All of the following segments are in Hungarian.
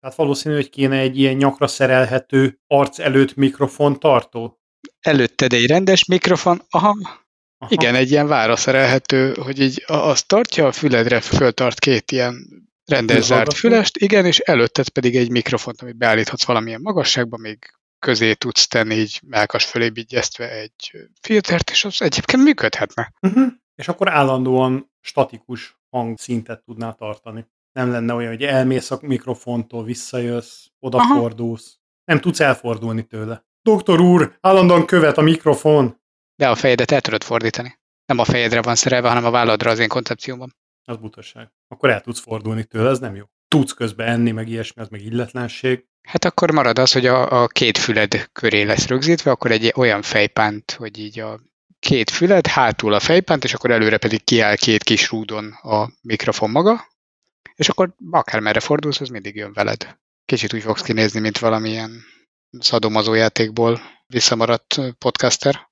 Tehát valószínű, hogy kéne egy ilyen nyakra szerelhető arc előtt mikrofon tartó. Előtted egy rendes mikrofon, aha, Aha. Igen, egy ilyen vára szerelhető, hogy így azt tartja, a füledre föltart két ilyen rendes zárt fülest, igen, és előtted pedig egy mikrofont, amit beállíthatsz valamilyen magasságba, még közé tudsz tenni így melkas fölé vigyeztve egy filtert, és az egyébként működhetne. Uh-huh. És akkor állandóan statikus hangszintet tudnál tartani. Nem lenne olyan, hogy elmész a mikrofontól, visszajössz, odafordulsz. Nem tudsz elfordulni tőle. Doktor úr, állandóan követ a mikrofon. De a fejedet el tudod fordítani. Nem a fejedre van szerelve, hanem a válladra az én koncepciómban. Az butaság. Akkor el tudsz fordulni tőle, ez nem jó. Tudsz közben enni, meg ilyesmi, az meg illetlenség. Hát akkor marad az, hogy a, a két füled köré lesz rögzítve, akkor egy olyan fejpánt, hogy így a két füled, hátul a fejpánt, és akkor előre pedig kiáll két kis rúdon a mikrofon maga, és akkor akármerre fordulsz, az mindig jön veled. Kicsit úgy fogsz kinézni, mint valamilyen szadomazó játékból visszamaradt podcaster.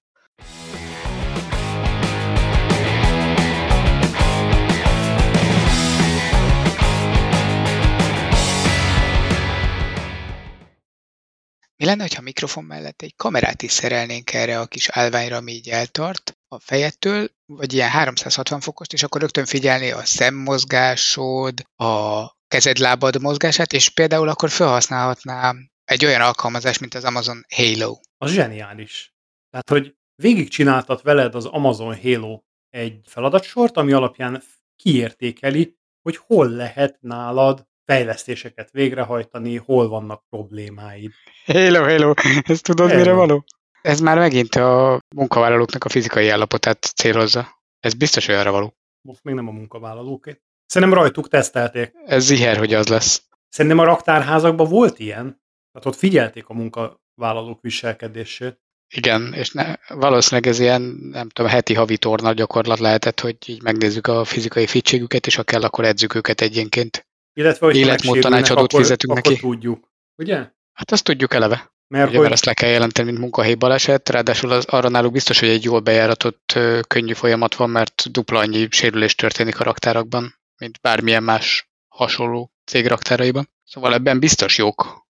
Mi lenne, ha mikrofon mellett egy kamerát is szerelnénk erre a kis állványra, ami így eltart a fejettől, vagy ilyen 360 fokost, és akkor rögtön figyelni a szemmozgásod, a kezed-lábad mozgását, és például akkor felhasználhatná egy olyan alkalmazás, mint az Amazon Halo. Az zseniális. Tehát, hogy végigcsináltat veled az Amazon Halo egy feladatsort, ami alapján kiértékeli, hogy hol lehet nálad fejlesztéseket végrehajtani, hol vannak problémáid. Halo, Halo, ezt tudod, Hello. mire való? Ez már megint a munkavállalóknak a fizikai állapotát célozza. Ez biztos, hogy arra való. Most még nem a munkavállalóké. Szerintem rajtuk tesztelték. Ez ziher, hogy az lesz. Szerintem a raktárházakban volt ilyen. Tehát ott figyelték a munkavállalók viselkedését. Igen, és ne, valószínűleg ez ilyen, nem tudom, heti havi torna gyakorlat lehetett, hogy így megnézzük a fizikai fittségüket, és ha kell, akkor edzük őket egyenként. Illetve, hogy Életmód tanácsadót akkor, fizetünk akkor neki. tudjuk, ugye? Hát azt tudjuk eleve. Mert, Ugye, hogy... mert ezt le kell jelenteni, mint munkahelyi baleset, ráadásul az, arra náluk biztos, hogy egy jól bejáratott könnyű folyamat van, mert dupla annyi sérülés történik a raktárakban, mint bármilyen más hasonló cég raktáraiban. Szóval ebben biztos jók.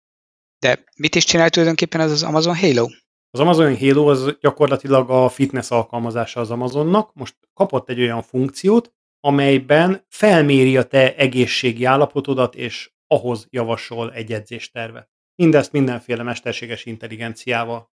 De mit is csinál tulajdonképpen az az Amazon Halo? Az Amazon Halo az gyakorlatilag a fitness alkalmazása az Amazonnak. Most kapott egy olyan funkciót, amelyben felméri a te egészségi állapotodat, és ahhoz javasol egy edzéstervet. Mindezt mindenféle mesterséges intelligenciával.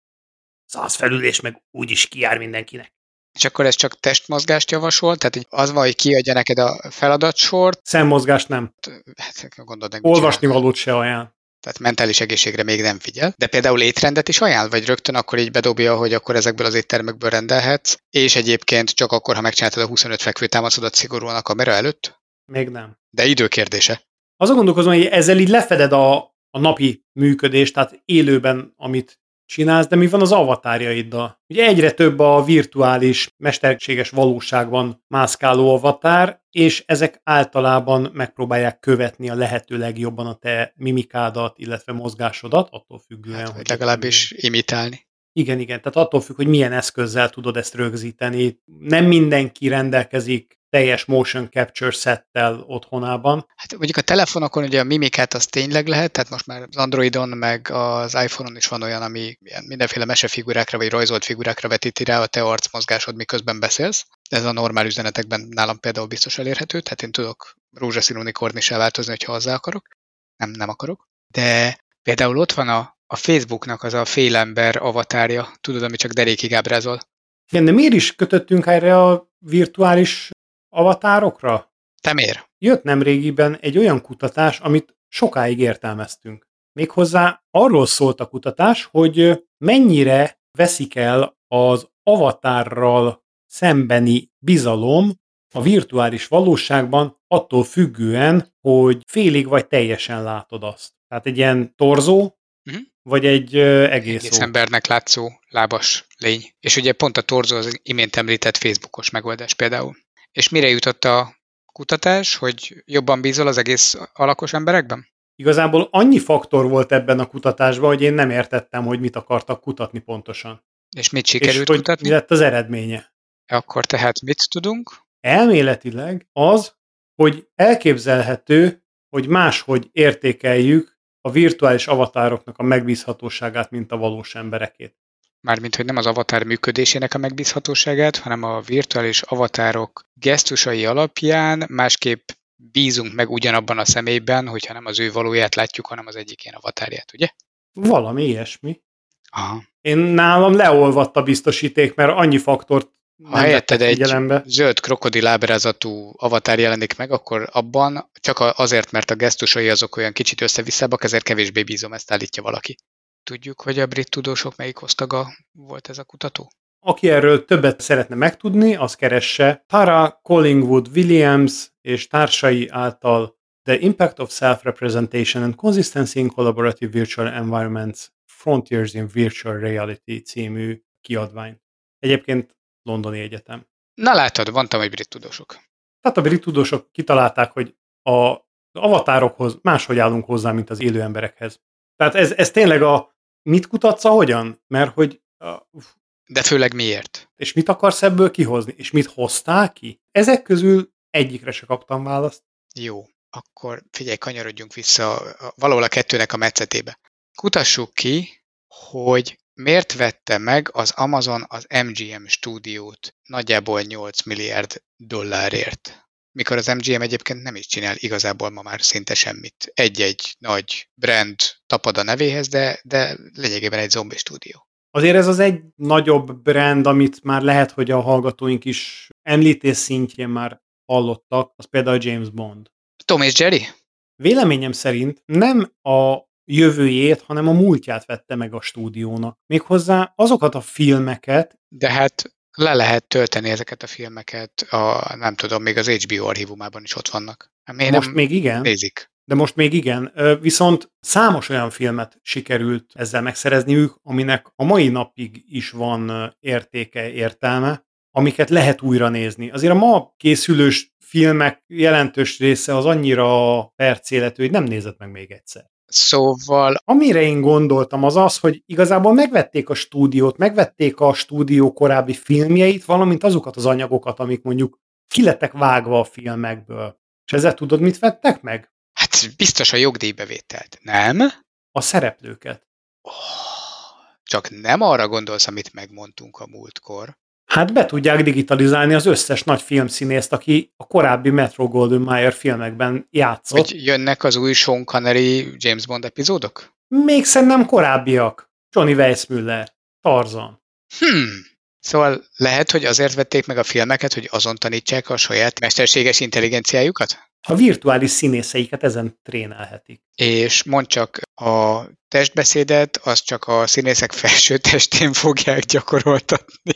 Száz felülés meg úgy is kijár mindenkinek. És akkor ez csak testmozgást javasol? Tehát az van, hogy kiadja neked a feladatsort? Szemmozgást nem. Hát, gondolod, Olvasni valót se ajánl tehát mentális egészségre még nem figyel, de például étrendet is ajánl, vagy rögtön akkor így bedobja, hogy akkor ezekből az éttermekből rendelhetsz, és egyébként csak akkor, ha megcsináltad a 25 fekvőtámaszodat szigorúan a kamera előtt? Még nem. De időkérdése. Azon gondolkozom, hogy ezzel így lefeded a, a napi működést, tehát élőben, amit csinálsz, de mi van az avatárjaiddal? Ugye egyre több a virtuális, mesterséges valóságban mászkáló avatár, és ezek általában megpróbálják követni a lehető legjobban a te mimikádat, illetve mozgásodat, attól függően. Hát, hogy legalábbis imitálni. Igen, igen, tehát attól függ, hogy milyen eszközzel tudod ezt rögzíteni. Nem mindenki rendelkezik teljes motion capture szettel otthonában. Hát mondjuk a telefonokon ugye a mimikát az tényleg lehet, tehát most már az Androidon meg az iPhone-on is van olyan, ami ilyen mindenféle mesefigurákra vagy rajzolt figurákra vetíti rá a te arcmozgásod, miközben beszélsz. Ez a normál üzenetekben nálam például biztos elérhető, tehát én tudok rózsaszín unikornissá változni, hogyha hozzá akarok. Nem, nem akarok. De például ott van a, a Facebooknak az a félember avatárja, tudod, ami csak derékig ábrázol. Igen, de miért is kötöttünk erre a virtuális avatárokra? Te miért? Jött nemrégiben egy olyan kutatás, amit sokáig értelmeztünk. Méghozzá arról szólt a kutatás, hogy mennyire veszik el az avatárral szembeni bizalom a virtuális valóságban attól függően, hogy félig vagy teljesen látod azt. Tehát egy ilyen torzó, uh-huh. vagy egy uh, egész, egész embernek látszó lábas lény. És ugye pont a torzó az imént említett Facebookos megoldás például. És mire jutott a kutatás, hogy jobban bízol az egész alakos emberekben? Igazából annyi faktor volt ebben a kutatásban, hogy én nem értettem, hogy mit akartak kutatni pontosan. És mit sikerült és kutatni? mi lett az eredménye. Akkor tehát mit tudunk? Elméletileg az, hogy elképzelhető, hogy máshogy értékeljük a virtuális avatároknak a megbízhatóságát, mint a valós emberekét. Mármint, hogy nem az avatár működésének a megbízhatóságát, hanem a virtuális avatárok gesztusai alapján másképp bízunk meg ugyanabban a személyben, hogyha nem az ő valóját látjuk, hanem az egyik ilyen avatárját, ugye? Valami ilyesmi. Aha. Én nálam leolvadt a biztosíték, mert annyi faktort ha helyetted egy figyelembe. zöld krokodil ábrázatú avatár jelenik meg, akkor abban csak azért, mert a gesztusai azok olyan kicsit összevisszabbak, ezért kevésbé bízom, ezt állítja valaki. Tudjuk, hogy a brit tudósok melyik osztaga volt ez a kutató? Aki erről többet szeretne megtudni, az keresse Tara Collingwood Williams és társai által The Impact of Self-Representation and Consistency in Collaborative Virtual Environments Frontiers in Virtual Reality című kiadvány. Egyébként Londoni Egyetem. Na látod, mondtam, hogy brit tudósok. Tehát a brit tudósok kitalálták, hogy a avatárokhoz máshogy állunk hozzá, mint az élő emberekhez. Tehát ez, ez tényleg a mit kutatsz, a hogyan? Mert hogy... Uh, De főleg miért? És mit akarsz ebből kihozni? És mit hoztál ki? Ezek közül egyikre se kaptam választ. Jó, akkor figyelj, kanyarodjunk vissza valahol a kettőnek a metszetébe. Kutassuk ki, hogy miért vette meg az Amazon az MGM stúdiót nagyjából 8 milliárd dollárért. Mikor az MGM egyébként nem is csinál igazából ma már szinte semmit. Egy-egy nagy brand tapad a nevéhez, de, de lényegében egy zombi stúdió. Azért ez az egy nagyobb brand, amit már lehet, hogy a hallgatóink is említés szintjén már hallottak, az például James Bond. Tom és Jerry? Véleményem szerint nem a jövőjét, hanem a múltját vette meg a stúdiónak. Méghozzá azokat a filmeket. De hát le lehet tölteni ezeket a filmeket, a, nem tudom, még az HBO archívumában is ott vannak. Miért most nem még igen. Nézik. De most még igen, viszont számos olyan filmet sikerült ezzel megszerezniük, aminek a mai napig is van értéke, értelme, amiket lehet újra nézni. Azért a ma készülős filmek jelentős része az annyira percéletű, hogy nem nézett meg még egyszer. Szóval... Amire én gondoltam az az, hogy igazából megvették a stúdiót, megvették a stúdió korábbi filmjeit, valamint azokat az anyagokat, amik mondjuk kilettek vágva a filmekből. És ezzel tudod, mit vettek meg? Hát biztos a jogdíjbevételt, nem? A szereplőket. Oh, csak nem arra gondolsz, amit megmondtunk a múltkor. Hát be tudják digitalizálni az összes nagy filmszínészt, aki a korábbi Metro Golden Mayer filmekben játszott. Hogy jönnek az új Sean Connery James Bond epizódok? Még szerintem korábbiak. Johnny Weissmuller, Tarzan. Hmm. Szóval lehet, hogy azért vették meg a filmeket, hogy azon tanítsák a saját mesterséges intelligenciájukat? A virtuális színészeiket ezen trénelhetik. És mond csak, a testbeszédet az csak a színészek felső testén fogják gyakoroltatni.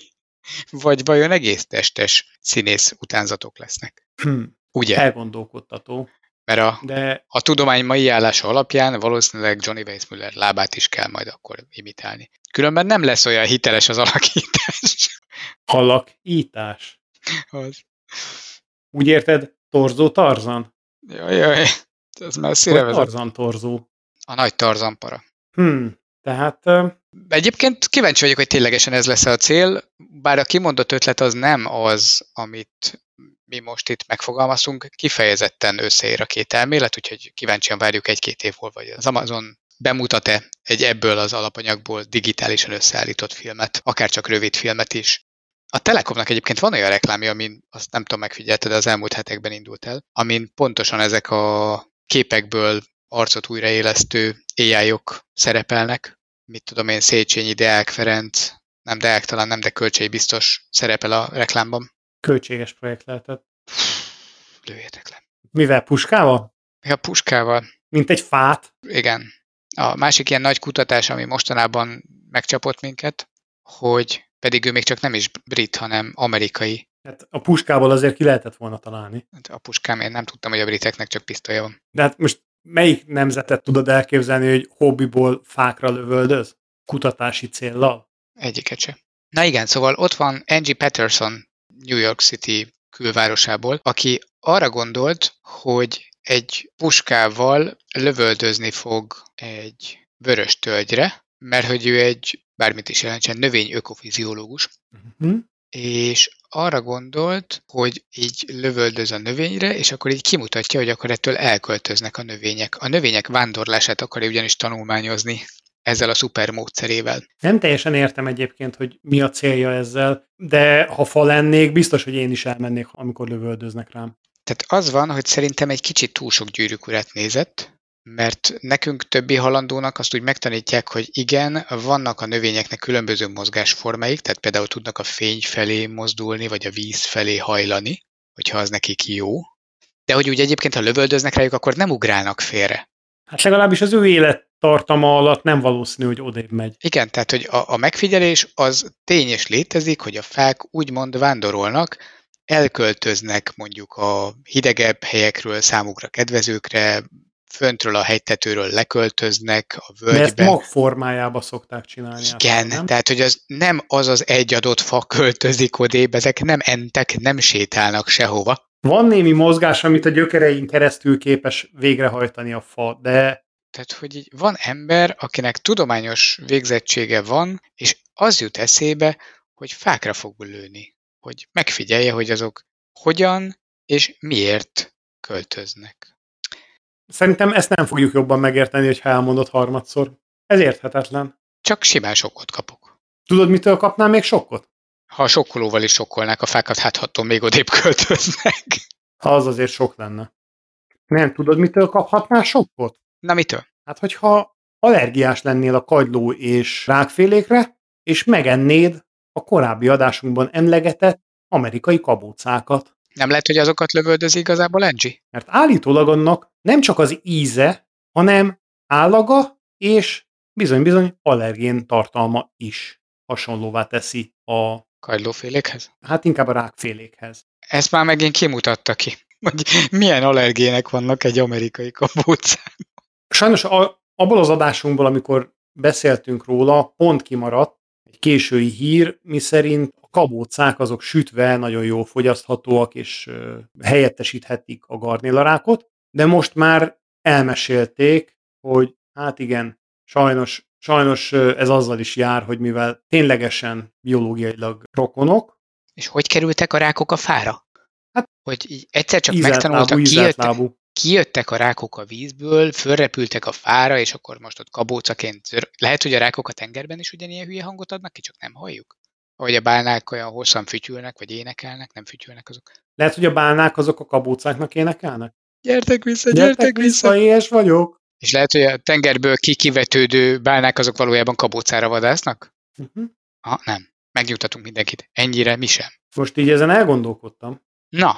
Vagy vajon egész testes színész utánzatok lesznek? Hm. Ugye? Elgondolkodtató. Mert a, De... a tudomány mai állása alapján valószínűleg Johnny Weissmuller lábát is kell majd akkor imitálni. Különben nem lesz olyan hiteles az alakítás. Alakítás? Az. Úgy érted, torzó Tarzan? Jaj, jaj, ez már szíre Tarzan torzó. A nagy Tarzan para. Hmm. Tehát... Egyébként kíváncsi vagyok, hogy ténylegesen ez lesz a cél, bár a kimondott ötlet az nem az, amit mi most itt megfogalmazunk, kifejezetten összeér a két elmélet, úgyhogy kíváncsian várjuk egy-két év múlva, hogy az Amazon bemutat-e egy ebből az alapanyagból digitálisan összeállított filmet, akár csak rövid filmet is. A Telekomnak egyébként van olyan reklámja, amin azt nem tudom megfigyelted, de az elmúlt hetekben indult el, amin pontosan ezek a képekből arcot újraélesztő ai -ok szerepelnek, mit tudom én, Széchenyi, Deák Ferenc, nem Deák talán nem, de Kölcsei biztos szerepel a reklámban. Költséges projekt lehetett. Lőjetek le. Mivel? Puskával? Ja, puskával. Mint egy fát? Igen. A másik ilyen nagy kutatás, ami mostanában megcsapott minket, hogy pedig ő még csak nem is brit, hanem amerikai. Hát a puskából azért ki lehetett volna találni. Hát a puskám, én nem tudtam, hogy a briteknek csak pisztolya van. De hát most melyik nemzetet tudod elképzelni, hogy hobbiból fákra lövöldöz? Kutatási céllal? Egyiket se. Na igen, szóval ott van Angie Patterson New York City külvárosából, aki arra gondolt, hogy egy puskával lövöldözni fog egy vörös tölgyre, mert hogy ő egy, bármit is jelentsen, növény ökofiziológus, uh-huh. és arra gondolt, hogy így lövöldöz a növényre, és akkor így kimutatja, hogy akkor ettől elköltöznek a növények. A növények vándorlását akarja ugyanis tanulmányozni ezzel a szuper módszerével. Nem teljesen értem egyébként, hogy mi a célja ezzel, de ha fa lennék, biztos, hogy én is elmennék, amikor lövöldöznek rám. Tehát az van, hogy szerintem egy kicsit túl sok gyűrűk urát nézett, mert nekünk többi halandónak azt úgy megtanítják, hogy igen, vannak a növényeknek különböző mozgásformáik, tehát például tudnak a fény felé mozdulni, vagy a víz felé hajlani, hogyha az nekik jó. De hogy úgy egyébként, ha lövöldöznek rájuk, akkor nem ugrálnak félre. Hát legalábbis az ő élettartama alatt nem valószínű, hogy odébb megy. Igen, tehát hogy a, a megfigyelés az tény és létezik, hogy a fák úgymond vándorolnak, elköltöznek mondjuk a hidegebb helyekről számukra kedvezőkre, föntről a hegytetőről leköltöznek a völgybe. De ezt mag formájába szokták csinálni. Igen, nem? tehát hogy az nem az az egy adott fa költözik odébb, ezek nem entek, nem sétálnak sehova. Van némi mozgás, amit a gyökerein keresztül képes végrehajtani a fa, de... Tehát, hogy így van ember, akinek tudományos végzettsége van, és az jut eszébe, hogy fákra fog lőni. Hogy megfigyelje, hogy azok hogyan és miért költöznek. Szerintem ezt nem fogjuk jobban megérteni, hogyha elmondod harmadszor. Ez érthetetlen. Csak simán sokkot kapok. Tudod, mitől kapnál még sokkot? Ha a sokkolóval is sokkolnák a fákat, hát attól még odébb költöznek. Az azért sok lenne. Nem tudod, mitől kaphatnál sokkot? Na mitől? Hát, hogyha allergiás lennél a kagyló és rákfélékre, és megennéd a korábbi adásunkban emlegetett amerikai kabócákat. Nem lehet, hogy azokat lövöldözi igazából Angie? Mert állítólag annak nem csak az íze, hanem állaga és bizony-bizony allergén tartalma is hasonlóvá teszi a kagylófélékhez? Hát inkább a rákfélékhez. Ezt már megint kimutatta ki, hogy milyen allergének vannak egy amerikai kabócán. Sajnos a, abból az adásunkból, amikor beszéltünk róla, pont kimaradt egy késői hír, miszerint kabócák azok sütve nagyon jól fogyaszthatóak, és helyettesíthetik a garnélarákot, de most már elmesélték, hogy hát igen, sajnos, sajnos ez azzal is jár, hogy mivel ténylegesen biológiailag rokonok. És hogy kerültek a rákok a fára? Hát, hogy így egyszer csak megtanultak, kijöttek, kijöttek a rákok a vízből, fölrepültek a fára, és akkor most ott kabócaként, lehet, hogy a rákok a tengerben is ugyanilyen hülye hangot adnak ki, csak nem halljuk? Vagy a bálnák olyan hosszan fütyülnek, vagy énekelnek, nem fütyülnek azok. Lehet, hogy a bálnák azok a kabócáknak énekelnek? Gyertek vissza, gyertek, gyertek vissza! vissza! Éhes vagyok! És lehet, hogy a tengerből kikivetődő bálnák azok valójában kabócára vadásznak? Uh-huh. Ha, nem. Megnyugtatunk mindenkit. Ennyire mi sem. Most így ezen elgondolkodtam. Na.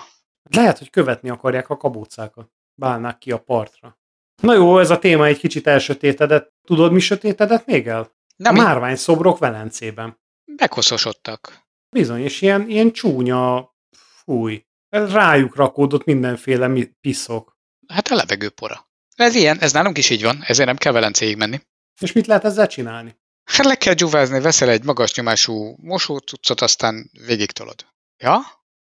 Lehet, hogy követni akarják a kabócákat. Bálnák ki a partra. Na jó, ez a téma egy kicsit elsötétedett. Tudod, mi sötétedett még el? Nem, a márvány szobrok Velencében. Meghosszosodtak. Bizony, és ilyen, ilyen csúnya, fúj. Rájuk rakódott mindenféle piszok. Hát a levegőpora. Ez ilyen, ez nálunk is így van, ezért nem kell Velencéig menni. És mit lehet ezzel csinálni? Hát le kell dzsúvázni, veszel egy magas nyomású mosócuccot, aztán végig tolod. Ja?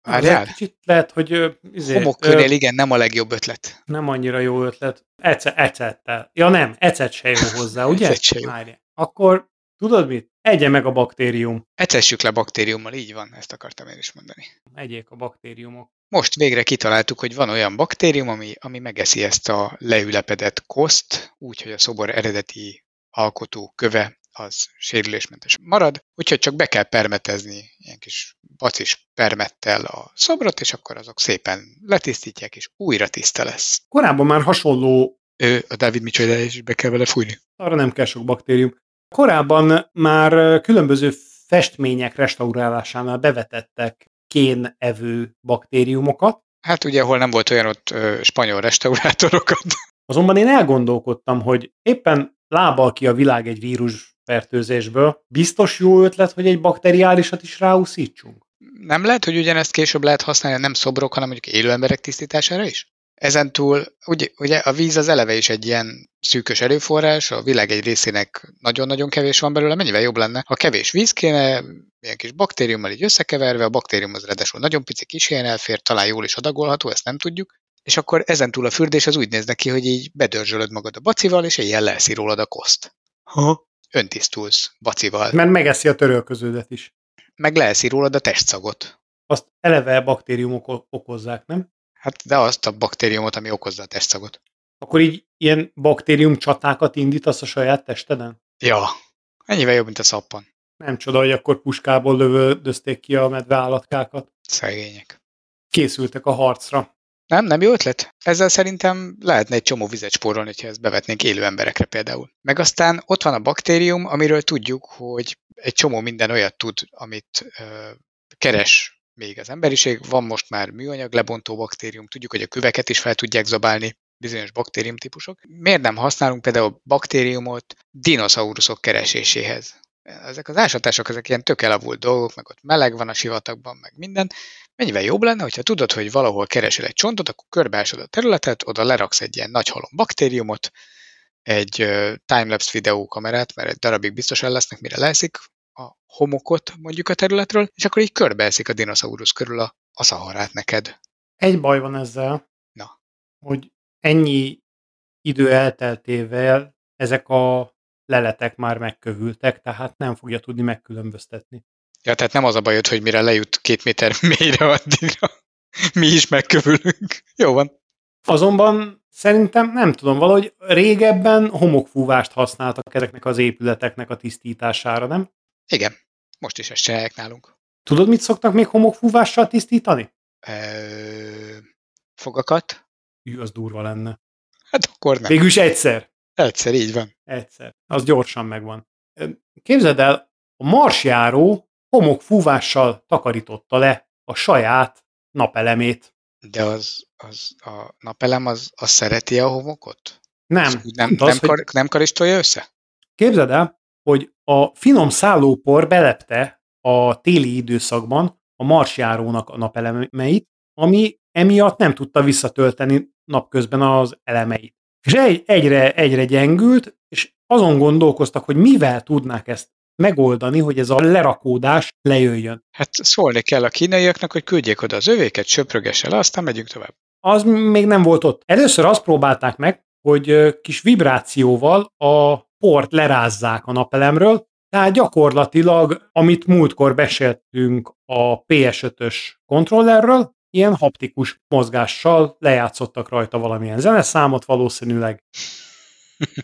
Várjál? Kicsit lehet, hogy... Izé, Homokkőnél igen, nem a legjobb ötlet. Nem annyira jó ötlet. Ece, ecettel. Ja nem, ecet se jó hozzá, ugye? ecet se jó. Akkor tudod mit? Egye meg a baktérium. Etessük le baktériummal, így van, ezt akartam én is mondani. Egyék a baktériumok. Most végre kitaláltuk, hogy van olyan baktérium, ami, ami megeszi ezt a leülepedett koszt, úgyhogy a szobor eredeti alkotó köve az sérülésmentes marad, úgyhogy csak be kell permetezni ilyen kis bacis permettel a szobrot, és akkor azok szépen letisztítják, és újra tiszta lesz. Korábban már hasonló... Ő, a David micsoda is be kell vele fújni. Arra nem kell sok baktérium. Korábban már különböző festmények restaurálásánál bevetettek kén-evő baktériumokat. Hát ugye, hol nem volt olyan ott ö, spanyol restaurátorokat. Azonban én elgondolkodtam, hogy éppen lábal ki a világ egy vírus fertőzésből, biztos jó ötlet, hogy egy bakteriálisat is ráúszítsunk? Nem lehet, hogy ugyanezt később lehet használni nem szobrok, hanem mondjuk élő emberek tisztítására is? Ezen túl, ugye, ugye a víz az eleve is egy ilyen szűkös erőforrás, a világ egy részének nagyon-nagyon kevés van belőle, mennyivel jobb lenne, ha kevés víz kéne, ilyen kis baktériummal így összekeverve, a baktérium az ráadásul nagyon pici kis helyen elfér, talán jól is adagolható, ezt nem tudjuk, és akkor ezen túl a fürdés az úgy néz neki, hogy így bedörzsölöd magad a bacival, és ilyen lelszi rólad a koszt. Ha? Öntisztulsz bacival. Mert megeszi a törölköződet is. Meg lelszi rólad a testszagot. azt eleve baktériumok okozzák, nem? Hát de azt a baktériumot, ami okozza a testszagot. Akkor így ilyen baktérium csatákat indítasz a saját testeden? Ja, ennyivel jobb, mint a szappan. Nem csoda, hogy akkor puskából lövöldözték ki a medve állatkákat. Szegények. Készültek a harcra. Nem, nem jó ötlet? Ezzel szerintem lehetne egy csomó vizet spórolni, ha ezt bevetnénk élő emberekre például. Meg aztán ott van a baktérium, amiről tudjuk, hogy egy csomó minden olyat tud, amit ö, keres még az emberiség. Van most már műanyag lebontó baktérium, tudjuk, hogy a köveket is fel tudják zabálni bizonyos baktériumtípusok. Miért nem használunk például baktériumot dinoszauruszok kereséséhez? Ezek az ásatások, ezek ilyen tök elavult dolgok, meg ott meleg van a sivatagban, meg minden. Mennyivel jobb lenne, hogyha tudod, hogy valahol keresel egy csontot, akkor körbeásod a területet, oda leraksz egy ilyen nagy halom baktériumot, egy timelapse videókamerát, mert egy darabig biztos el lesznek, mire leszik a homokot mondjuk a területről, és akkor így körbeeszik a dinoszaurusz körül a, a szaharát neked. Egy baj van ezzel, Na. hogy ennyi idő elteltével ezek a leletek már megkövültek, tehát nem fogja tudni megkülönböztetni. Ja, tehát nem az a bajod, hogy mire lejut két méter mélyre addigra, mi is megkövülünk. Jó van. Azonban szerintem nem tudom, valahogy régebben homokfúvást használtak ezeknek az épületeknek a tisztítására, nem? Igen, most is ezt csinálják nálunk. Tudod, mit szoktak még homokfúvással tisztítani? Ö... Fogakat? Ű, az durva lenne. Hát akkor nem. Végülis egyszer. Egyszer, így van. Egyszer. Az gyorsan megvan. Képzeld el, a marsjáró homokfúvással takarította le a saját napelemét. De az, az a napelem az, az szereti a homokot? Nem. Az nem, az, nem, kar, nem karistolja össze? Képzeld el, hogy a finom szállópor belepte a téli időszakban a marsjárónak a napelemeit, ami emiatt nem tudta visszatölteni napközben az elemeit. És egy, egyre, egyre gyengült, és azon gondolkoztak, hogy mivel tudnák ezt megoldani, hogy ez a lerakódás lejöjjön. Hát szólni kell a kínaiaknak, hogy küldjék oda az övéket, söprögesse le, aztán megyünk tovább. Az még nem volt ott. Először azt próbálták meg, hogy kis vibrációval a port lerázzák a napelemről, tehát gyakorlatilag, amit múltkor beszéltünk a PS5-ös kontrollerről, ilyen haptikus mozgással lejátszottak rajta valamilyen zeneszámot valószínűleg.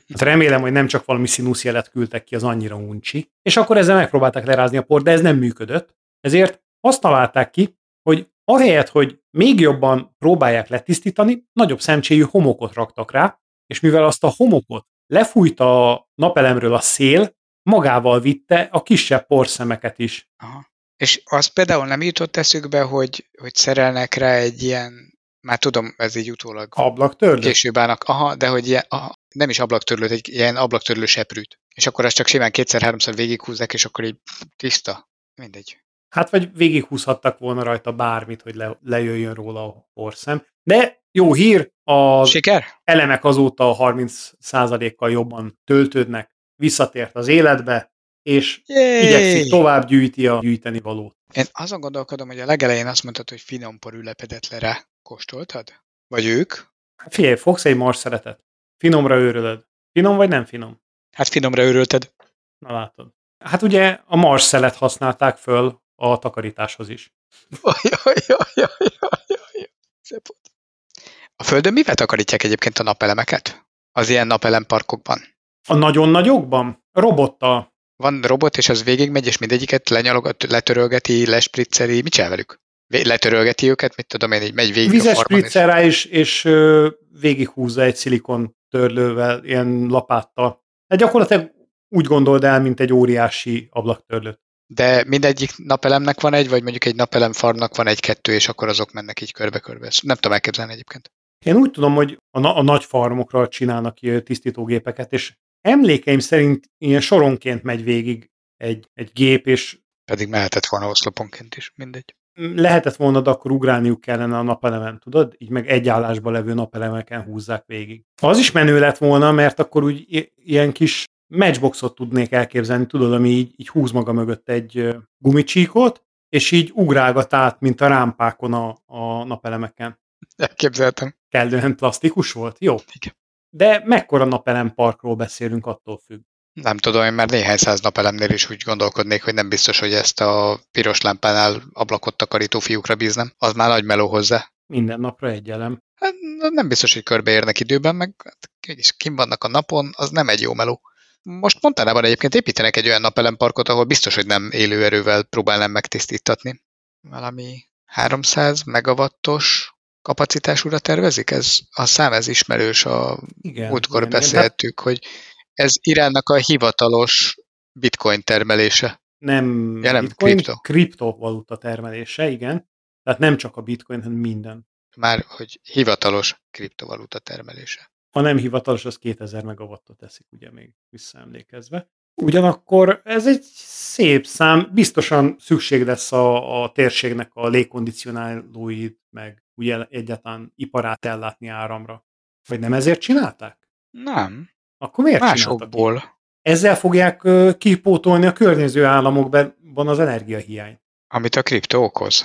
Hát remélem, hogy nem csak valami színuszjelet küldtek ki, az annyira uncsi. És akkor ezzel megpróbálták lerázni a port, de ez nem működött. Ezért azt találták ki, hogy ahelyett, hogy még jobban próbálják letisztítani, nagyobb szemcséjű homokot raktak rá, és mivel azt a homokot lefújta a napelemről a szél, magával vitte a kisebb porszemeket is. Aha. És az például nem jutott eszükbe, hogy, hogy szerelnek rá egy ilyen, már tudom, ez így utólag. Ablaktörlő? Később állnak, aha, de hogy ilyen, aha, nem is ablaktörlőt, egy ilyen ablaktörlő seprűt. És akkor azt csak simán kétszer-háromszor végighúzzák, és akkor így tiszta. Mindegy. Hát vagy végighúzhattak volna rajta bármit, hogy le, lejöjjön róla a porszem. De jó hír, a Siker? elemek azóta 30%-kal jobban töltődnek, visszatért az életbe, és Yay! igyekszik tovább gyűjti a gyűjteni valót. Én azon gondolkodom, hogy a legelején azt mondtad, hogy finompor ülepedett le rá. Kóstoltad? Vagy ők? Figyelj, fogsz egy mars szeretet. Finomra őrölöd. Finom vagy nem finom? Hát finomra őrölted. Na látod. Hát ugye a mars szelet használták föl a takarításhoz is. A Földön mivel takarítják egyébként a napelemeket? Az ilyen napelemparkokban? A nagyon nagyokban? Robottal. Van robot, és az végigmegy, és mindegyiket lenyalogat, letörölgeti, lespricceli, mit csinál velük? Letörölgeti őket, mit tudom én, így megy végig Vizes a spriccel rá, és, és végighúzza egy szilikon törlővel, ilyen lapáttal. Hát gyakorlatilag úgy gondold el, mint egy óriási ablaktörlőt. De mindegyik napelemnek van egy, vagy mondjuk egy napelem farnak van egy-kettő, és akkor azok mennek így körbe-körbe. Ezt nem tudom elképzelni egyébként. Én úgy tudom, hogy a, na- a nagy farmokra csinálnak tisztítógépeket, és emlékeim szerint ilyen soronként megy végig egy, egy gép, és... Pedig mehetett volna oszloponként is, mindegy. Lehetett volna, de akkor ugrálniuk kellene a napelemen, tudod? Így meg egy állásba levő napelemeken húzzák végig. Az is menő lett volna, mert akkor úgy ilyen kis matchboxot tudnék elképzelni, tudod, ami így, így húz maga mögött egy gumicsíkot, és így ugrálgat át, mint a rámpákon a, a napelemeken. Elképzeltem. Kellően plastikus volt? Jó. Igen. De mekkora napelem parkról beszélünk, attól függ. Nem tudom, én már néhány száz napelemnél is úgy gondolkodnék, hogy nem biztos, hogy ezt a piros lámpánál ablakot takarító fiúkra bíznem. Az már nagy meló hozzá. Minden napra egy elem. Hát, nem biztos, hogy körbeérnek időben, meg hát, is kim vannak a napon, az nem egy jó meló. Most Montanában egyébként építenek egy olyan napelemparkot, ahol biztos, hogy nem élő erővel próbálnám megtisztítatni. Valami 300 megawattos kapacitásúra tervezik? Ez a szám ez ismerős, a igen, múltkor igen, beszéltük, igen. hogy ez Iránnak a hivatalos bitcoin termelése. Nem ja, nem bitcoin, kripto. kriptovaluta termelése, igen. Tehát nem csak a bitcoin, hanem minden. Már, hogy hivatalos kriptovaluta termelése. Ha nem hivatalos, az 2000 megawattot teszik, ugye még visszaemlékezve. Ugyanakkor ez egy szép szám, biztosan szükség lesz a, a térségnek a légkondicionálóit, meg ugye egyáltalán iparát ellátni áramra. Vagy nem ezért csinálták? Nem. Akkor miért Másokból. Ezzel fogják kipótolni a környező államokban az energiahiány. Amit a kriptó okoz.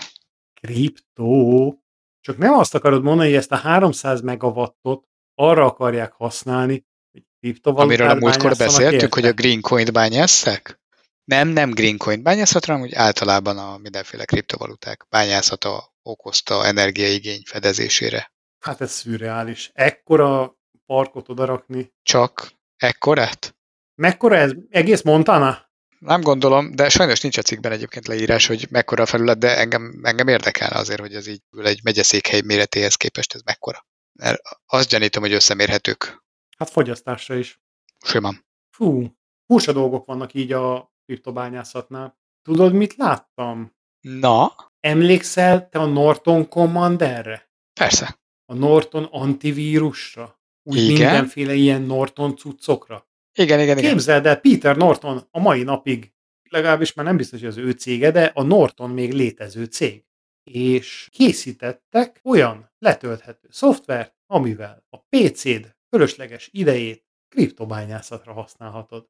Kriptó? Csak nem azt akarod mondani, hogy ezt a 300 megawattot arra akarják használni, hogy kriptovalutát Amiről a múltkor beszéltük, érte? hogy a green coin bányásszák? Nem, nem green coin bányászatra, hanem úgy általában a mindenféle kriptovaluták bányászata okozta energiaigény fedezésére. Hát ez szürreális. Ekkora parkot odarakni. Csak ekkorát? Mekkora ez? Egész Montana? Nem gondolom, de sajnos nincs a cikkben egyébként leírás, hogy mekkora a felület, de engem, engem érdekelne azért, hogy ez így egy megyeszékhely méretéhez képest ez mekkora. Mert azt gyanítom, hogy összemérhetők. Hát fogyasztásra is. Simán. Fú, húsa dolgok vannak így a kriptobányászatnál. Tudod, mit láttam? Na? Emlékszel te a Norton Commanderre? Persze. A Norton antivírusra? Úgy igen. mindenféle ilyen Norton cuccokra? Igen, igen, igen. Képzeld el, Peter Norton a mai napig, legalábbis már nem biztos, hogy az ő cége, de a Norton még létező cég. És készítettek olyan letölthető szoftvert, amivel a PC-d fölösleges idejét kriptobányászatra használhatod.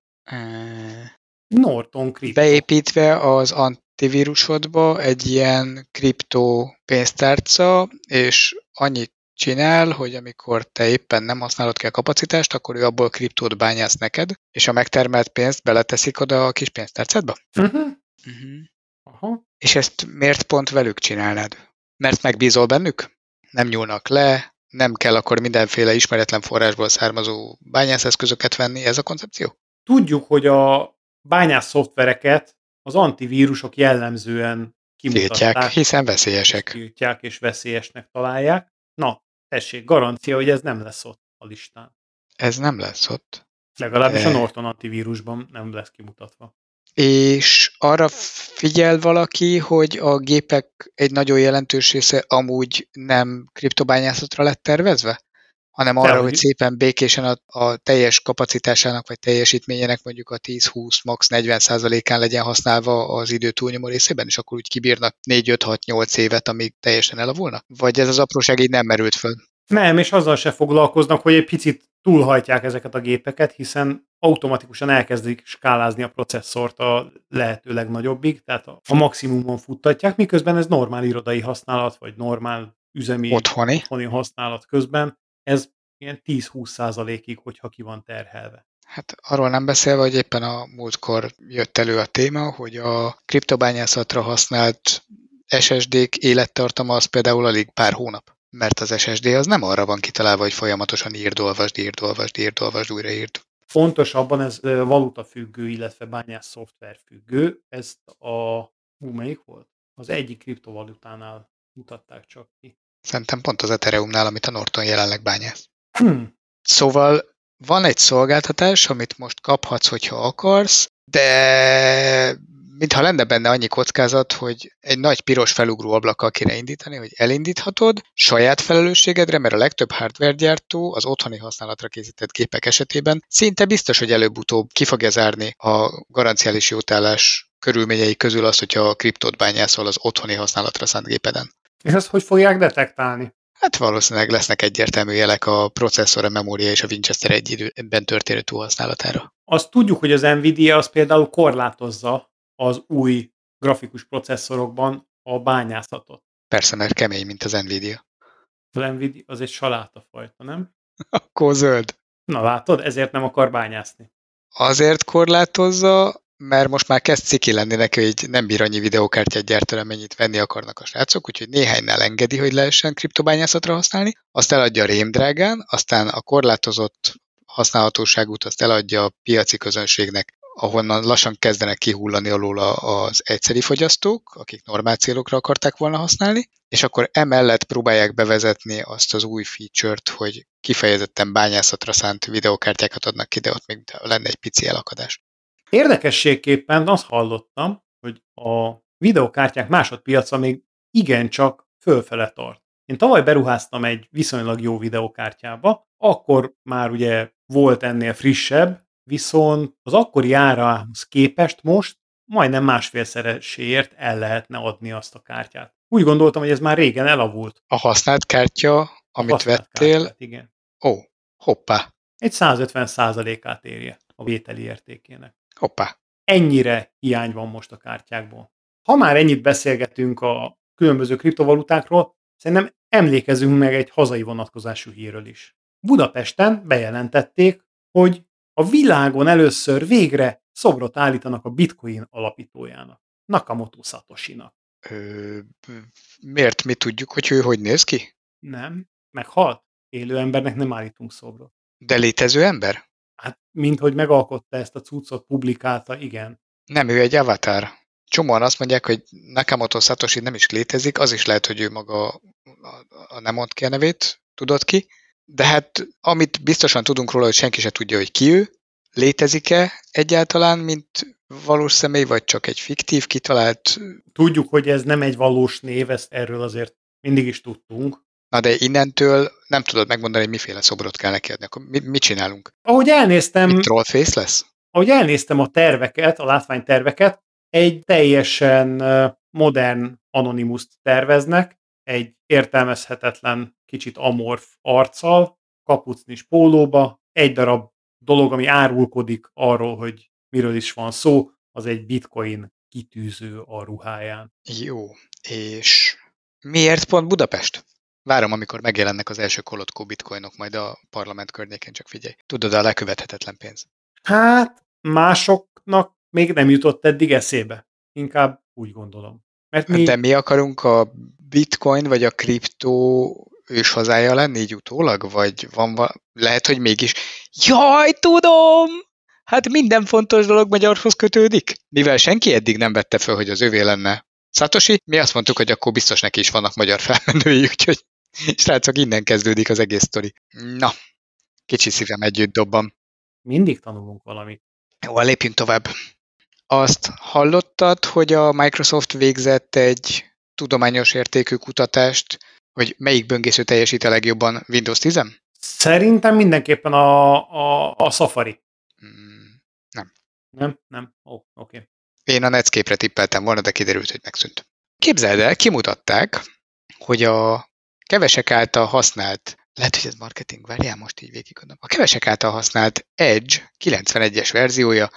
Norton Crypto. Beépítve az antivírusodba egy ilyen kriptó pénztárca, és annyit csinál, hogy amikor te éppen nem használod ki a kapacitást, akkor ő abból kriptót bányász neked, és a megtermelt pénzt beleteszik oda a kis pénztárcádba? Uh-huh. Uh-huh. Aha. És ezt miért pont velük csinálnád? Mert megbízol bennük? Nem nyúlnak le, nem kell akkor mindenféle ismeretlen forrásból származó bányászeszközöket venni, ez a koncepció? Tudjuk, hogy a bányász szoftvereket az antivírusok jellemzően kimutatták. Tiltják, hiszen veszélyesek. Tiltják és veszélyesnek találják. Na, tessék, garancia, hogy ez nem lesz ott a listán. Ez nem lesz ott. Legalábbis e... a Norton antivírusban nem lesz kimutatva. És arra figyel valaki, hogy a gépek egy nagyon jelentős része amúgy nem kriptobányászatra lett tervezve? Hanem arra, hogy szépen békésen a, a teljes kapacitásának vagy teljesítményének mondjuk a 10-20, max 40 százalékán legyen használva az idő túlnyomó részében, és akkor úgy kibírnak 4-5-6-8 évet, amíg teljesen elavulnak? Vagy ez az apróság így nem merült föl? Nem, és azzal se foglalkoznak, hogy egy picit túlhajtják ezeket a gépeket, hiszen automatikusan elkezdik skálázni a processzort a lehető legnagyobbig, tehát a maximumon futtatják, miközben ez normál irodai használat, vagy normál üzemi otthoni, otthoni használat közben ez ilyen 10-20 százalékig, hogyha ki van terhelve. Hát arról nem beszélve, hogy éppen a múltkor jött elő a téma, hogy a kriptobányászatra használt SSD-k élettartama az például alig pár hónap. Mert az SSD az nem arra van kitalálva, hogy folyamatosan írd, olvasd, írd, olvasd, írd, olvasd, újra írd. Pontosabban ez valuta függő, illetve bányász szoftver függő. Ezt a, hú, melyik volt? Az egyik kriptovalutánál mutatták csak ki. Szerintem pont az Ethereumnál, amit a Norton jelenleg bányász. Hmm. Szóval van egy szolgáltatás, amit most kaphatsz, hogyha akarsz, de mintha lenne benne annyi kockázat, hogy egy nagy piros felugró ablakkal kéne indítani, hogy elindíthatod saját felelősségedre, mert a legtöbb hardware gyártó az otthoni használatra készített gépek esetében szinte biztos, hogy előbb-utóbb ki fogja zárni a garanciális jótállás körülményei közül azt, hogyha a kriptót bányászol az otthoni használatra szánt gépeden. És ezt hogy fogják detektálni? Hát valószínűleg lesznek egyértelmű jelek a processzor, a memória és a Winchester egy időben történő túlhasználatára. Azt tudjuk, hogy az Nvidia az például korlátozza az új grafikus processzorokban a bányászatot. Persze, mert kemény, mint az Nvidia. Az Nvidia az egy salátafajta, nem? Akkor zöld. Na látod, ezért nem akar bányászni. azért korlátozza, mert most már kezd ciki lenni neki, hogy nem bír annyi videókártyát gyártani, mennyit venni akarnak a srácok, úgyhogy néhánynál engedi, hogy lehessen kriptobányászatra használni, azt eladja a rémdrágán, aztán a korlátozott használhatóságút azt eladja a piaci közönségnek, ahonnan lassan kezdenek kihullani alól az egyszeri fogyasztók, akik normál célokra akarták volna használni, és akkor emellett próbálják bevezetni azt az új feature-t, hogy kifejezetten bányászatra szánt videokártyákat adnak ki, de ott még lenne egy pici elakadás. Érdekességképpen azt hallottam, hogy a videokártyák másodpiaca még igencsak fölfele tart. Én tavaly beruháztam egy viszonylag jó videokártyába, akkor már ugye volt ennél frissebb, viszont az akkori árához képest most majdnem másfélszereséért el lehetne adni azt a kártyát. Úgy gondoltam, hogy ez már régen elavult. A használt kártya, amit a használt vettél, kártyát, igen. Ó, hoppá. Egy 150 át érje a vételi értékének. Hoppá. Ennyire hiány van most a kártyákból. Ha már ennyit beszélgetünk a különböző kriptovalutákról, szerintem emlékezünk meg egy hazai vonatkozású hírről is. Budapesten bejelentették, hogy a világon először végre szobrot állítanak a bitcoin alapítójának, Nakamoto Satoshi-nak. Ö, miért mi tudjuk, hogy ő hogy néz ki? Nem, meghalt. Élő embernek nem állítunk szobrot. De létező ember? Hát, mint hogy megalkotta ezt a cuccot, publikálta, igen. Nem, ő egy avatar. Csomóan azt mondják, hogy Nakamoto Satoshi nem is létezik, az is lehet, hogy ő maga a, a, a nem mond ki a nevét, tudod ki, de hát amit biztosan tudunk róla, hogy senki se tudja, hogy ki ő, létezik-e egyáltalán, mint valós személy, vagy csak egy fiktív, kitalált... Tudjuk, hogy ez nem egy valós név, ezt erről azért mindig is tudtunk. Na de innentől nem tudod megmondani, hogy miféle szobrot kell neki adni. Akkor mit, mit csinálunk? Ahogy elnéztem... Mit trollface lesz? Ahogy elnéztem a terveket, a látványterveket, egy teljesen modern anonimus terveznek, egy értelmezhetetlen, kicsit amorf arccal, kapucnis pólóba, egy darab dolog, ami árulkodik arról, hogy miről is van szó, az egy bitcoin kitűző a ruháján. Jó, és miért pont Budapest? Várom, amikor megjelennek az első kolotkó bitcoinok majd a parlament környékén, csak figyelj. Tudod, a lekövethetetlen pénz. Hát, másoknak még nem jutott eddig eszébe. Inkább úgy gondolom. Mert mi... De mi akarunk a bitcoin vagy a kriptó ős hazája lenni így utólag? Vagy van va- lehet, hogy mégis jaj, tudom! Hát minden fontos dolog magyarhoz kötődik. Mivel senki eddig nem vette föl, hogy az övé lenne Satoshi, mi azt mondtuk, hogy akkor biztos neki is vannak magyar felmenői, úgyhogy srácok, innen kezdődik az egész sztori. Na, kicsi szívem együtt dobban. Mindig tanulunk valamit. Jó, lépjünk tovább. Azt hallottad, hogy a Microsoft végzett egy tudományos értékű kutatást, hogy melyik böngésző teljesít a legjobban Windows 10 -en? Szerintem mindenképpen a, a, a Safari. Mm, nem. Nem? Nem? Ó, oh, oké. Okay. Én a Netscape-re tippeltem volna, de kiderült, hogy megszűnt. Képzeld el, kimutatták, hogy a kevesek által használt, lehet, hogy ez marketing, várjál, most így végigadom. A kevesek által használt Edge 91-es verziója,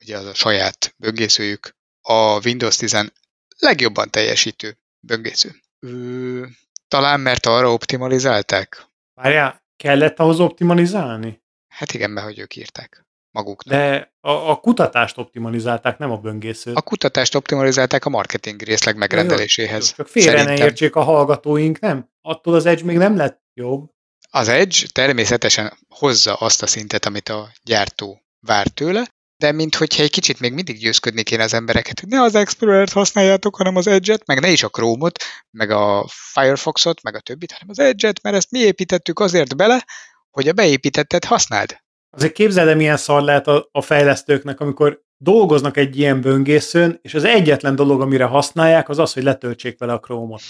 ugye az a saját böngészőjük, a Windows 10 legjobban teljesítő böngésző. Ö, talán mert arra optimalizálták? Várjál, kellett ahhoz optimalizálni? Hát igen, mert hogy ők írták maguknak. De a, a kutatást optimalizálták, nem a böngészőt. A kutatást optimalizálták a marketing részleg megrendeléséhez. Jó, csak félre ne értsék a hallgatóink, nem? Attól az Edge még nem lett jobb. Az Edge természetesen hozza azt a szintet, amit a gyártó vár tőle, de minthogyha egy kicsit még mindig győzködni kéne az embereket, hogy ne az Explorer-t használjátok, hanem az Edge-et, meg ne is a Chrome-ot, meg a Firefox-ot, meg a többit, hanem az Edge-et, mert ezt mi építettük azért bele, hogy a beépítettet használd. Azért képzeld el, milyen szar lehet a, a fejlesztőknek, amikor dolgoznak egy ilyen böngészőn, és az egyetlen dolog, amire használják, az az, hogy letöltsék vele a Chrome-ot.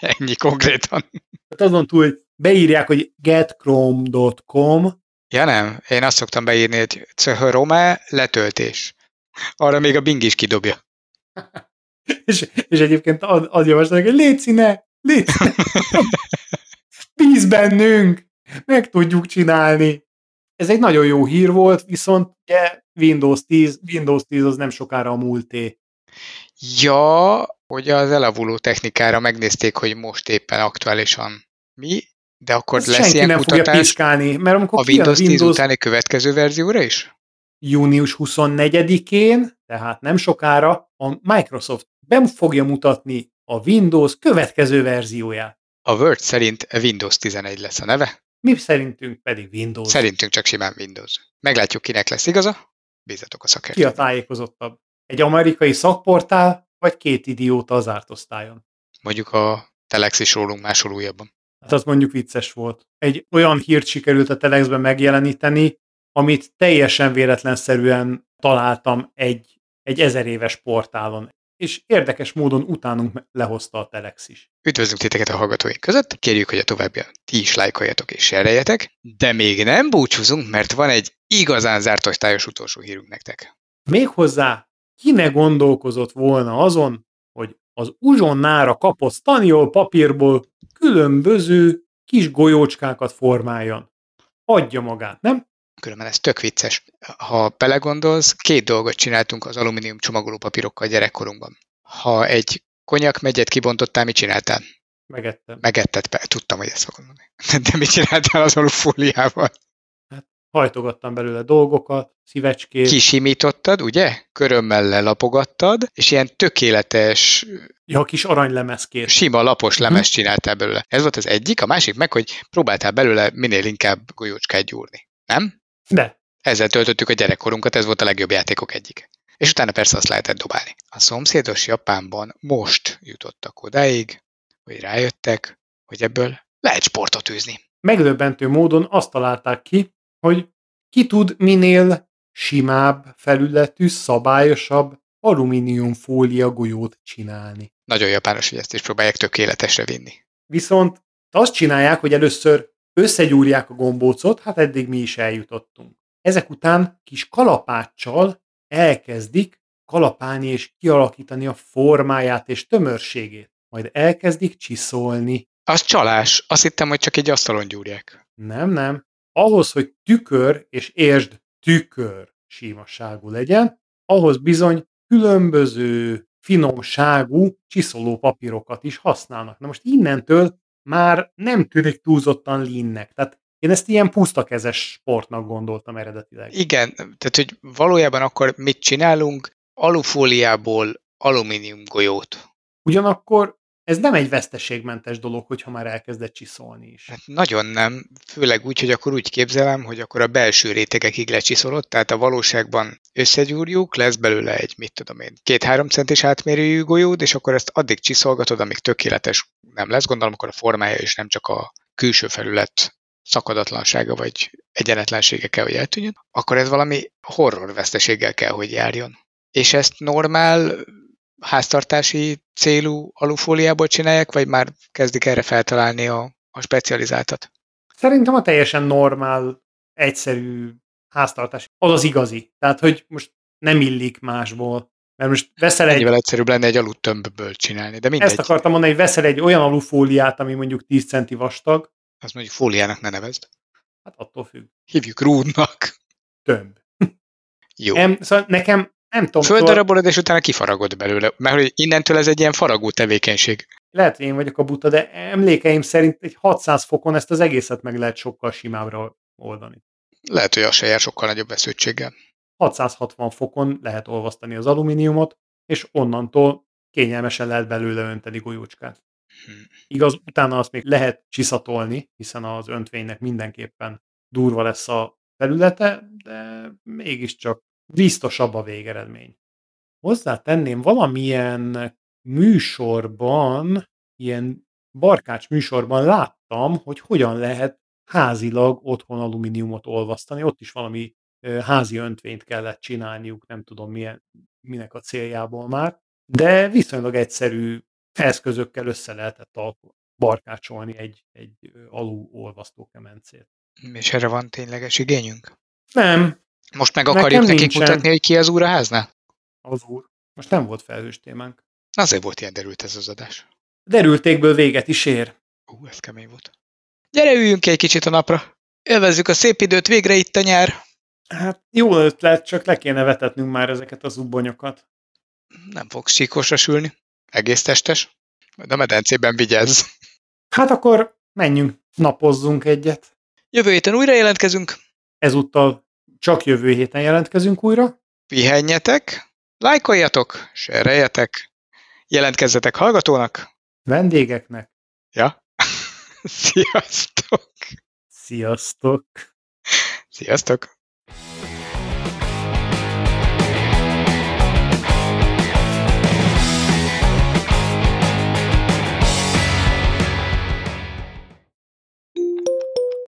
Ennyi konkrétan. Tehát azon túl, hogy beírják, hogy getchrome.com, Ja nem, én azt szoktam beírni, hogy Chrome letöltés. Arra még a Bing is kidobja. és, és egyébként az, az javaslják, hogy légy színe, légy színe. Bíz bennünk, meg tudjuk csinálni. Ez egy nagyon jó hír volt, viszont ugye Windows 10, Windows 10 az nem sokára a múlté. Ja, hogy az elavuló technikára megnézték, hogy most éppen aktuálisan mi, de akkor Ezt lesz ilyen nem kutatás piskálni, mert amikor a Windows, Windows 10 utáni következő verzióra is? június 24-én, tehát nem sokára, a Microsoft be fogja mutatni a Windows következő verzióját. A Word szerint Windows 11 lesz a neve. Mi szerintünk pedig Windows. Szerintünk csak simán Windows. Meglátjuk, kinek lesz igaza. Bízatok a Ki a tájékozottabb? Egy amerikai szakportál, vagy két idióta az árt osztályon? Mondjuk a Telex is rólunk máshol újabban. Hát az mondjuk vicces volt. Egy olyan hírt sikerült a Telexben megjeleníteni, amit teljesen véletlenszerűen találtam egy, egy ezer éves portálon. És érdekes módon utánunk lehozta a Telex is. Üdvözlünk titeket a hallgatóink között, kérjük, hogy a további ti is lájkoljatok és sereljetek, de még nem búcsúzunk, mert van egy igazán zárt osztályos utolsó hírünk nektek. Méghozzá ki ne gondolkozott volna azon, hogy az uzsonnára kapott staniol papírból különböző kis golyócskákat formáljon. Adja magát, nem? Különben ez tök vicces. Ha belegondolsz, két dolgot csináltunk az alumínium csomagoló papírokkal gyerekkorunkban. Ha egy konyak megyet kibontottál, mit csináltál? Megettem. Megetted be. Tudtam, hogy ezt fogod mondani. De mit csináltál az alufóliával? Hajtogattam belőle dolgokat, szívecskét. Kisimítottad, ugye? Körömmel lelapogattad, és ilyen tökéletes, Ja, kis aranylemezkét. sima, lapos Mhm. lemez csináltál belőle. Ez volt az egyik, a másik meg, hogy próbáltál belőle minél inkább golyócskát gyúrni. Nem? De, Ezzel töltöttük a gyerekkorunkat, ez volt a legjobb játékok egyik. És utána persze azt lehetett dobálni. A szomszédos Japánban most jutottak odáig, hogy rájöttek, hogy ebből lehet sportot űzni. megdöbbentő módon azt találták ki, hogy ki tud minél simább felületű, szabályosabb alumíniumfólia golyót csinálni. Nagyon japános, hogy ezt is próbálják tökéletesre vinni. Viszont azt csinálják, hogy először összegyúrják a gombócot, hát eddig mi is eljutottunk. Ezek után kis kalapáccsal elkezdik kalapálni és kialakítani a formáját és tömörségét. Majd elkezdik csiszolni. Az csalás. Azt hittem, hogy csak egy asztalon gyúrják. Nem, nem. Ahhoz, hogy tükör és értsd tükör símasságú legyen, ahhoz bizony különböző finomságú csiszoló papírokat is használnak. Na most innentől már nem tűnik túlzottan linnek. Tehát én ezt ilyen pusztakezes sportnak gondoltam eredetileg. Igen, tehát hogy valójában akkor mit csinálunk? Alufóliából alumínium golyót. Ugyanakkor ez nem egy veszteségmentes dolog, hogyha már elkezdett csiszolni is. Hát nagyon nem, főleg úgy, hogy akkor úgy képzelem, hogy akkor a belső rétegekig lecsiszolod, tehát a valóságban összegyúrjuk, lesz belőle egy, mit tudom én, két-három centis átmérőjű golyód, és akkor ezt addig csiszolgatod, amíg tökéletes nem lesz, gondolom, akkor a formája is nem csak a külső felület szakadatlansága vagy egyenetlensége kell, hogy eltűnjön, akkor ez valami horror veszteséggel kell, hogy járjon. És ezt normál háztartási célú alufóliából csinálják, vagy már kezdik erre feltalálni a, a specializáltat? Szerintem a teljesen normál, egyszerű háztartás az az igazi. Tehát, hogy most nem illik másból. Mert most veszel egy, Ennyivel egyszerűbb lenne egy aluttömbből csinálni, de mindegy, ezt akartam mondani, hogy veszel egy olyan alufóliát, ami mondjuk 10 centi vastag, azt mondjuk fóliának ne nevezd. hát attól függ. Hívjuk rúdnak. Több. Jó. Em, szóval nekem, nem tudom, szóval Földarabolod, és utána kifaragod belőle, mert hogy innentől ez egy ilyen faragó tevékenység. lehet, hogy én vagyok a buta, de emlékeim szerint egy 600 fokon ezt az egészet meg lehet sokkal simábbra oldani. Lehet, hogy az se jár sokkal nagyobb vesződtséggel. 660 fokon lehet olvasztani az alumíniumot, és onnantól kényelmesen lehet belőle önteni golyócskát. Hm. Igaz, utána azt még lehet csiszatolni, hiszen az öntvénynek mindenképpen durva lesz a felülete, de mégiscsak biztosabb a végeredmény. Hozzátenném, valamilyen műsorban, ilyen barkács műsorban láttam, hogy hogyan lehet házilag otthon alumíniumot olvasztani. Ott is valami házi öntvényt kellett csinálniuk, nem tudom milyen, minek a céljából már, de viszonylag egyszerű eszközökkel össze lehetett barkácsolni egy, egy alul olvasztó kemencét. És erre van tényleges igényünk? Nem, Most meg Nekem akarjuk nekik nincsen. mutatni, hogy ki az úr a háznál? az úr. Most nem volt felhős témánk. Azért volt ilyen derült ez az adás. Derültékből véget is ér. Ú, ez kemény volt. Gyere, üljünk ki egy kicsit a napra. Élvezzük a szép időt, végre itt a nyár. Hát jó ötlet, csak le kéne vetetnünk már ezeket az ubbonyokat. Nem fogsz síkosra sülni. Egész testes. De a medencében vigyázz. Hát akkor menjünk, napozzunk egyet. Jövő héten újra jelentkezünk. Ezúttal Csak jövő héten jelentkezünk újra. Pihenjetek, lájkoljatok, sereljetek, jelentkezzetek hallgatónak. Vendégeknek. Ja. Sziasztok! Sziasztok! Sziasztok!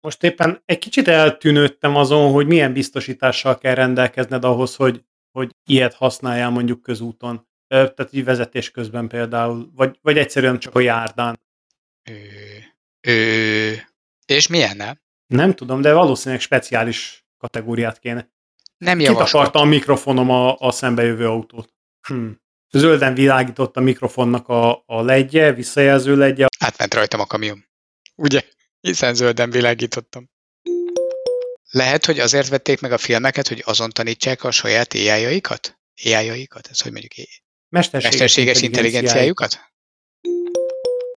Most éppen egy kicsit eltűnődtem azon, hogy milyen biztosítással kell rendelkezned ahhoz, hogy, hogy ilyet használjál mondjuk közúton. Tehát így vezetés közben például, vagy, vagy egyszerűen csak a járdán. Ö, ö, és milyen, nem? Nem tudom, de valószínűleg speciális kategóriát kéne. Nem Kitakarta a mikrofonom a, a szembejövő autót. Hm. Zölden világított a mikrofonnak a, a ledje, visszajelző ledje. Átment rajtam a kamion. Ugye? Hiszen zölden világítottam. Lehet, hogy azért vették meg a filmeket, hogy azon tanítsák a saját AI-jaikat? AI-jaikat? Ez hogy mondjuk? Mesterséges, Mesterséges intelligenciájukat?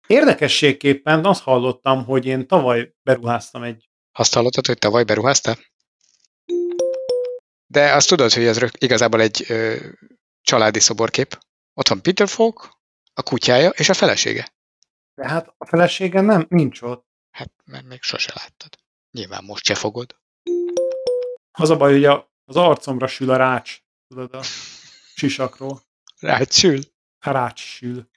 Érdekességképpen azt hallottam, hogy én tavaly beruháztam egy... Azt hallottad, hogy tavaly beruháztál? De azt tudod, hogy ez igazából egy ö, családi szoborkép. Ott van Peter Falk, a kutyája és a felesége. De hát a felesége nem, nincs ott. Hát, mert még sose láttad. Nyilván most se fogod. Az a baj, hogy a, az arcomra sül a rács, tudod, a sisakról. Rács sül? A rács sül.